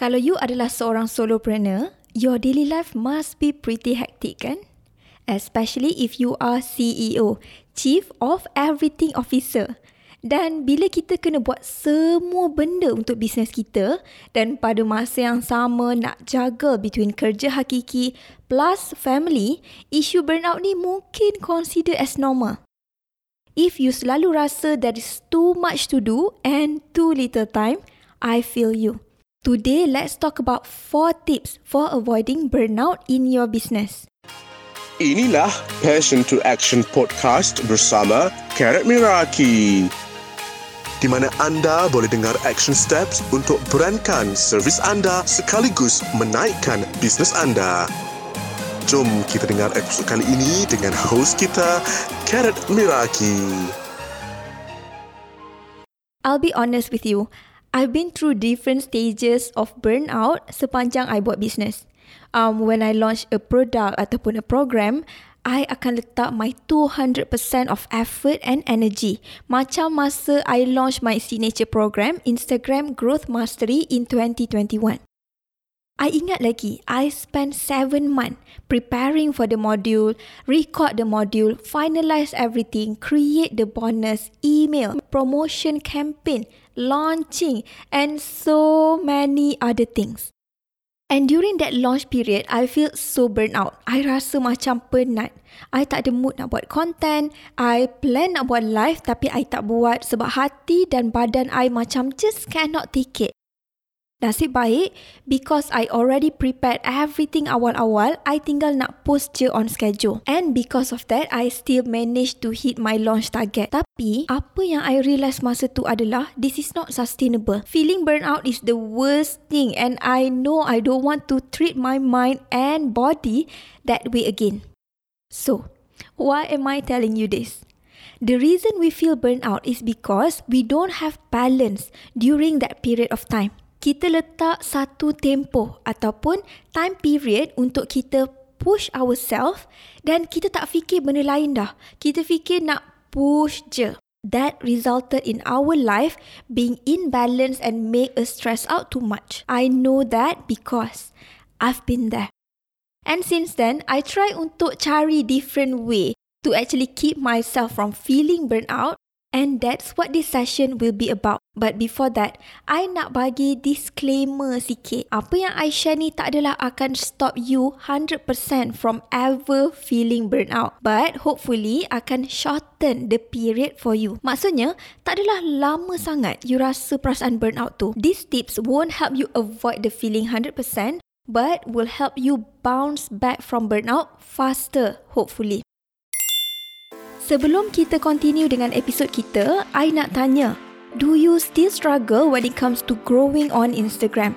Kalau you adalah seorang solopreneur, your daily life must be pretty hectic kan? Especially if you are CEO, Chief of Everything Officer. Dan bila kita kena buat semua benda untuk bisnes kita dan pada masa yang sama nak jaga between kerja hakiki plus family, isu burnout ni mungkin consider as normal. If you selalu rasa there is too much to do and too little time, I feel you. Today, let's talk about 4 tips for avoiding burnout in your business. Inilah Passion to Action Podcast bersama Karat Miraki di mana anda boleh dengar action steps untuk berankan servis anda sekaligus menaikkan bisnes anda. Jom kita dengar episod kali ini dengan host kita, Karat Miraki. I'll be honest with you. I've been through different stages of burnout sepanjang I buat business. Um, when I launch a product ataupun a program, I akan letak my 200% of effort and energy. Macam masa I launch my signature program, Instagram Growth Mastery in 2021. I ingat lagi, I spent 7 months preparing for the module, record the module, finalize everything, create the bonus, email, promotion campaign, launching, and so many other things. And during that launch period, I feel so burnt out. I rasa macam penat. I tak ada mood nak buat content. I plan nak buat live tapi I tak buat sebab hati dan badan I macam just cannot take it. Nasib baik, because I already prepared everything awal-awal, I tinggal nak post je on schedule. And because of that, I still managed to hit my launch target. Tapi, apa yang I realise masa tu adalah, this is not sustainable. Feeling burnout is the worst thing and I know I don't want to treat my mind and body that way again. So, why am I telling you this? The reason we feel burnout is because we don't have balance during that period of time kita letak satu tempoh ataupun time period untuk kita push ourselves dan kita tak fikir benda lain dah. Kita fikir nak push je. That resulted in our life being imbalanced and make us stress out too much. I know that because I've been there. And since then, I try untuk cari different way to actually keep myself from feeling burnt out And that's what this session will be about. But before that, I nak bagi disclaimer sikit. Apa yang I share ni tak adalah akan stop you 100% from ever feeling burnout. But hopefully akan shorten the period for you. Maksudnya, tak adalah lama sangat you rasa perasaan burnout tu. These tips won't help you avoid the feeling 100%, but will help you bounce back from burnout faster, hopefully. Sebelum kita continue dengan episod kita, I nak tanya, do you still struggle when it comes to growing on Instagram?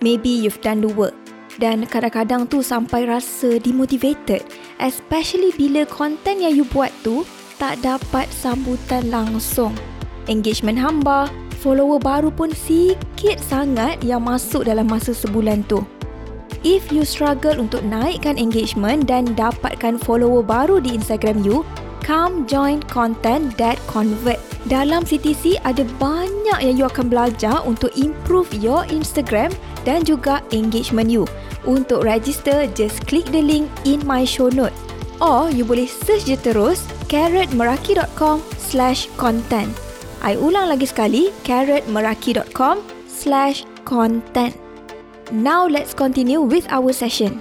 Maybe you've done the work dan kadang-kadang tu sampai rasa demotivated, especially bila konten yang you buat tu tak dapat sambutan langsung. Engagement hamba, follower baru pun sikit sangat yang masuk dalam masa sebulan tu. If you struggle untuk naikkan engagement dan dapatkan follower baru di Instagram you, Come join content that convert. Dalam CTC ada banyak yang you akan belajar untuk improve your Instagram dan juga engagement you. Untuk register, just click the link in my show note. Or you boleh search je terus carrotmeraki.com slash content. I ulang lagi sekali, carrotmeraki.com slash content. Now let's continue with our session.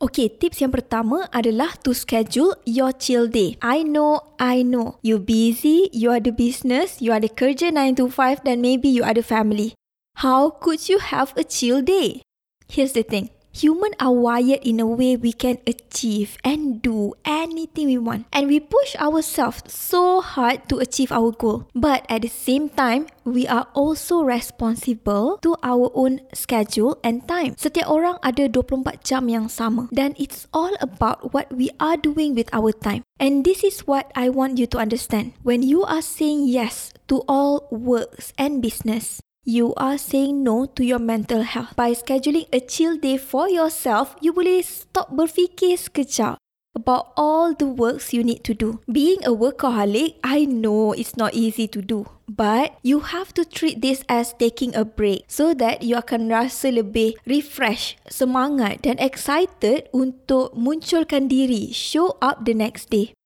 Okay, tips yang pertama adalah to schedule your chill day. I know, I know. You busy, you ada business, you ada kerja 9 to 5 dan maybe you ada family. How could you have a chill day? Here's the thing. Human are wired in a way we can achieve and do anything we want. And we push ourselves so hard to achieve our goal. But at the same time, we are also responsible to our own schedule and time. Setiap orang ada 24 jam yang sama. Dan it's all about what we are doing with our time. And this is what I want you to understand. When you are saying yes to all works and business, you are saying no to your mental health. By scheduling a chill day for yourself, you boleh stop berfikir sekejap about all the works you need to do. Being a workaholic, I know it's not easy to do. But you have to treat this as taking a break so that you akan rasa lebih refresh, semangat dan excited untuk munculkan diri, show up the next day.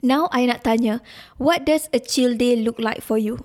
Now I nak tanya, what does a chill day look like for you?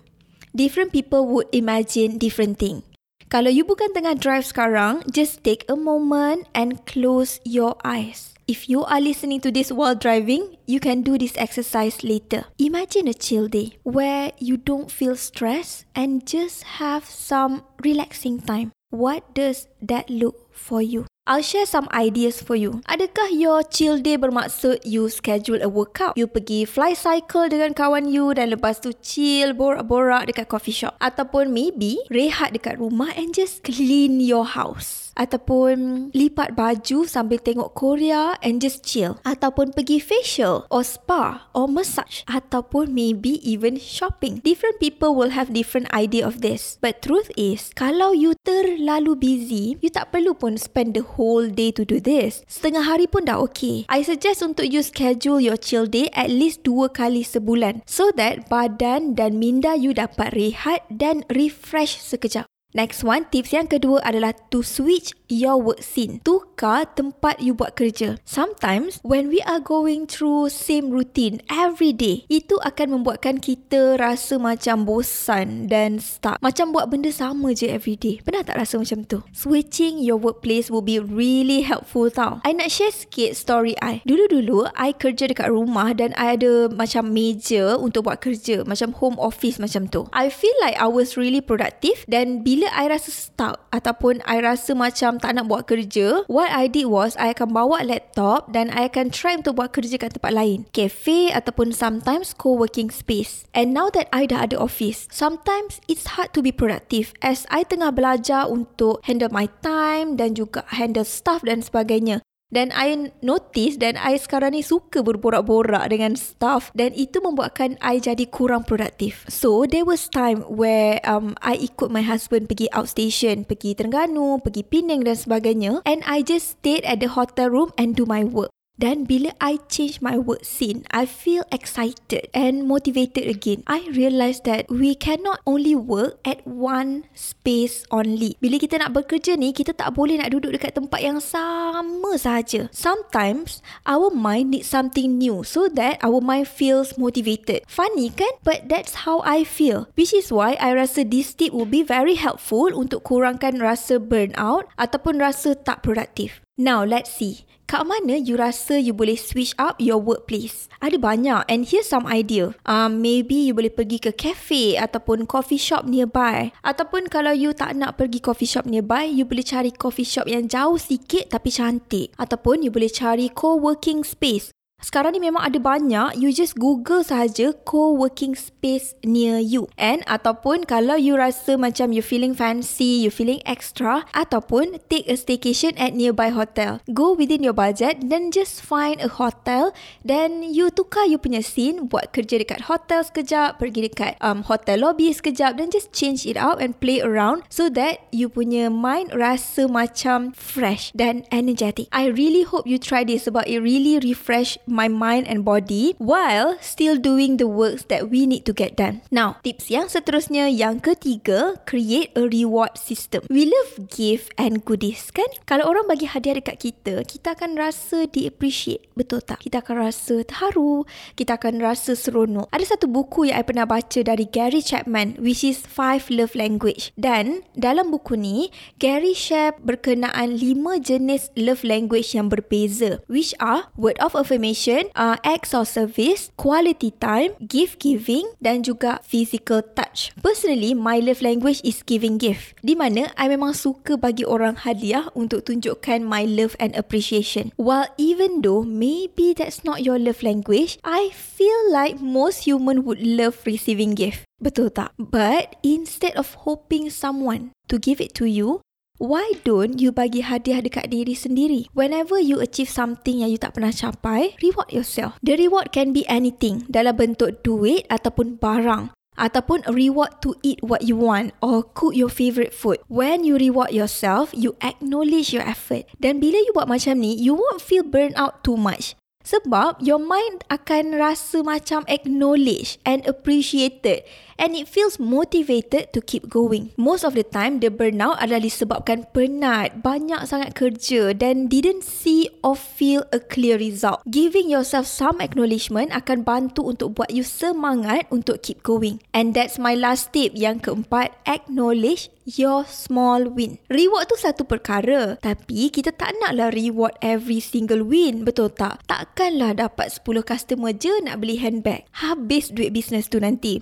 Different people would imagine different thing. Kalau you bukan tengah drive sekarang, just take a moment and close your eyes. If you are listening to this while driving, you can do this exercise later. Imagine a chill day where you don't feel stressed and just have some relaxing time. What does that look for you? I'll share some ideas for you. Adakah your chill day bermaksud you schedule a workout? You pergi fly cycle dengan kawan you dan lepas tu chill borak-borak dekat coffee shop. Ataupun maybe rehat dekat rumah and just clean your house ataupun lipat baju sambil tengok Korea and just chill. Ataupun pergi facial or spa or massage. Ataupun maybe even shopping. Different people will have different idea of this. But truth is kalau you terlalu busy you tak perlu pun spend the whole day to do this. Setengah hari pun dah okay. I suggest untuk you schedule your chill day at least dua kali sebulan. So that badan dan minda you dapat rehat dan refresh sekejap Next one, tips yang kedua adalah to switch your work scene. Tukar tempat you buat kerja. Sometimes, when we are going through same routine every day, itu akan membuatkan kita rasa macam bosan dan stuck. Macam buat benda sama je every day. Pernah tak rasa macam tu? Switching your workplace will be really helpful tau. I nak share sikit story I. Dulu-dulu, I kerja dekat rumah dan I ada macam meja untuk buat kerja. Macam home office macam tu. I feel like I was really productive dan bila bila I rasa stuck ataupun I rasa macam tak nak buat kerja, what I did was I akan bawa laptop dan I akan try untuk buat kerja kat tempat lain. Cafe ataupun sometimes co-working space. And now that I dah ada office, sometimes it's hard to be productive as I tengah belajar untuk handle my time dan juga handle staff dan sebagainya. Dan I notice dan I sekarang ni suka berborak-borak dengan staff dan itu membuatkan I jadi kurang produktif. So there was time where um I ikut my husband pergi outstation, pergi Terengganu, pergi Penang dan sebagainya and I just stayed at the hotel room and do my work. Dan bila I change my work scene, I feel excited and motivated again. I realise that we cannot only work at one space only. Bila kita nak bekerja ni, kita tak boleh nak duduk dekat tempat yang sama saja. Sometimes, our mind needs something new so that our mind feels motivated. Funny kan? But that's how I feel. Which is why I rasa this tip will be very helpful untuk kurangkan rasa burnout ataupun rasa tak produktif. Now, let's see. Kat mana you rasa you boleh switch up your workplace? Ada banyak and here's some idea. Um, maybe you boleh pergi ke cafe ataupun coffee shop nearby. Ataupun kalau you tak nak pergi coffee shop nearby, you boleh cari coffee shop yang jauh sikit tapi cantik. Ataupun you boleh cari co-working space sekarang ni memang ada banyak, you just google saja co-working space near you. And ataupun kalau you rasa macam you feeling fancy, you feeling extra, ataupun take a staycation at nearby hotel. Go within your budget then just find a hotel then you tukar you punya scene, buat kerja dekat hotel sekejap, pergi dekat um, hotel lobby sekejap then just change it out and play around so that you punya mind rasa macam fresh dan energetic. I really hope you try this sebab it really refresh my mind and body while still doing the works that we need to get done. Now, tips yang seterusnya yang ketiga, create a reward system. We love gift and goodies kan? Kalau orang bagi hadiah dekat kita, kita akan rasa di appreciate. Betul tak? Kita akan rasa terharu, kita akan rasa seronok. Ada satu buku yang saya pernah baca dari Gary Chapman which is Five Love Language. Dan dalam buku ni, Gary share berkenaan lima jenis love language yang berbeza which are word of affirmation communication, uh, acts of service, quality time, gift giving dan juga physical touch. Personally, my love language is giving gift. Di mana I memang suka bagi orang hadiah untuk tunjukkan my love and appreciation. While even though maybe that's not your love language, I feel like most human would love receiving gift. Betul tak? But instead of hoping someone to give it to you, Why don't you bagi hadiah dekat diri sendiri? Whenever you achieve something yang you tak pernah capai, reward yourself. The reward can be anything dalam bentuk duit ataupun barang. Ataupun reward to eat what you want or cook your favorite food. When you reward yourself, you acknowledge your effort. Dan bila you buat macam ni, you won't feel burn out too much. Sebab your mind akan rasa macam acknowledged and appreciated and it feels motivated to keep going. Most of the time, the burnout adalah disebabkan penat, banyak sangat kerja dan didn't see or feel a clear result. Giving yourself some acknowledgement akan bantu untuk buat you semangat untuk keep going. And that's my last tip. Yang keempat, acknowledge your small win. Reward tu satu perkara, tapi kita tak naklah reward every single win, betul tak? Takkanlah dapat 10 customer je nak beli handbag. Habis duit bisnes tu nanti.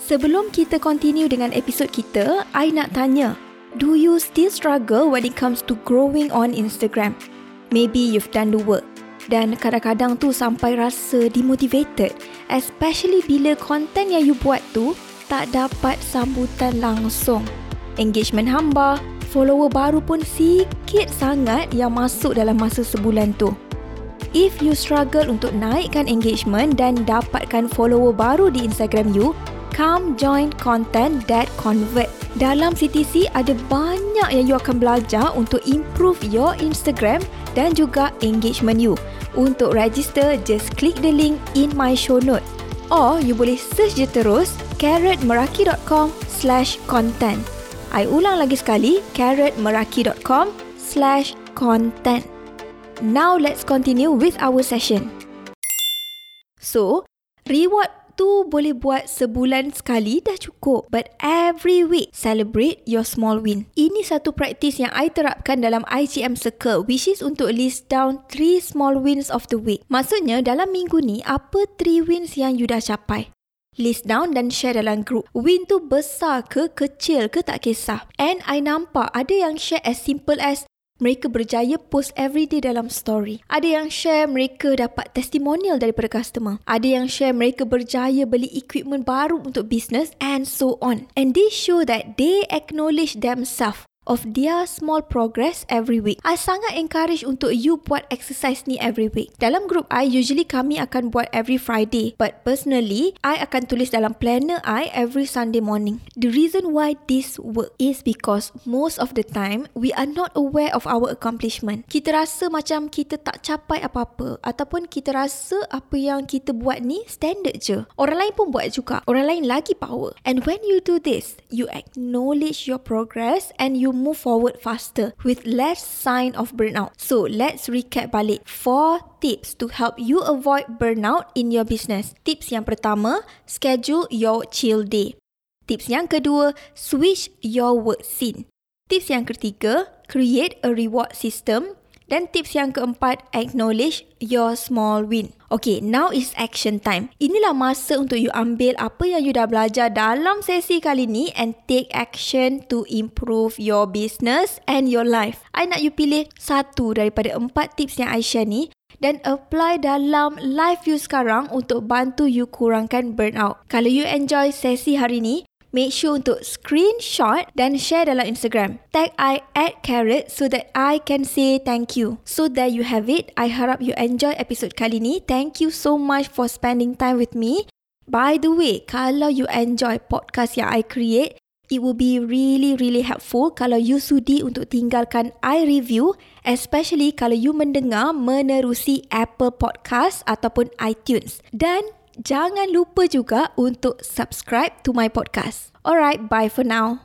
Sebelum kita continue dengan episod kita, I nak tanya, do you still struggle when it comes to growing on Instagram? Maybe you've done the work dan kadang-kadang tu sampai rasa demotivated, especially bila konten yang you buat tu tak dapat sambutan langsung. Engagement hamba, follower baru pun sikit sangat yang masuk dalam masa sebulan tu. If you struggle untuk naikkan engagement dan dapatkan follower baru di Instagram you, come join content that convert. Dalam CTC ada banyak yang you akan belajar untuk improve your Instagram dan juga engagement you. Untuk register, just click the link in my show note. Or you boleh search je terus carrotmeraki.com slash content. I ulang lagi sekali, carrotmeraki.com slash content. Now let's continue with our session. So, reward tu boleh buat sebulan sekali dah cukup. But every week, celebrate your small win. Ini satu praktis yang I terapkan dalam IGM Circle which is untuk list down 3 small wins of the week. Maksudnya dalam minggu ni, apa 3 wins yang you dah capai? List down dan share dalam group. Win tu besar ke kecil ke tak kisah. And I nampak ada yang share as simple as mereka berjaya post everyday dalam story. Ada yang share mereka dapat testimonial daripada customer. Ada yang share mereka berjaya beli equipment baru untuk business and so on. And this show that they acknowledge themselves of their small progress every week. I sangat encourage untuk you buat exercise ni every week. Dalam group I, usually kami akan buat every Friday. But personally, I akan tulis dalam planner I every Sunday morning. The reason why this work is because most of the time, we are not aware of our accomplishment. Kita rasa macam kita tak capai apa-apa ataupun kita rasa apa yang kita buat ni standard je. Orang lain pun buat juga. Orang lain lagi power. And when you do this, you acknowledge your progress and you move forward faster with less sign of burnout. So let's recap balik. Four tips to help you avoid burnout in your business. Tips yang pertama, schedule your chill day. Tips yang kedua, switch your work scene. Tips yang ketiga, create a reward system. Dan tips yang keempat, acknowledge your small win. Okay, now is action time. Inilah masa untuk you ambil apa yang you dah belajar dalam sesi kali ni and take action to improve your business and your life. I nak you pilih satu daripada empat tips yang I share ni dan apply dalam life you sekarang untuk bantu you kurangkan burnout. Kalau you enjoy sesi hari ni, make sure untuk screenshot dan share dalam Instagram. Tag I at carrot so that I can say thank you. So that you have it, I harap you enjoy episode kali ni. Thank you so much for spending time with me. By the way, kalau you enjoy podcast yang I create, it will be really really helpful kalau you sudi untuk tinggalkan I review especially kalau you mendengar menerusi Apple Podcast ataupun iTunes. Dan Jangan lupa juga untuk subscribe to my podcast. Alright, bye for now.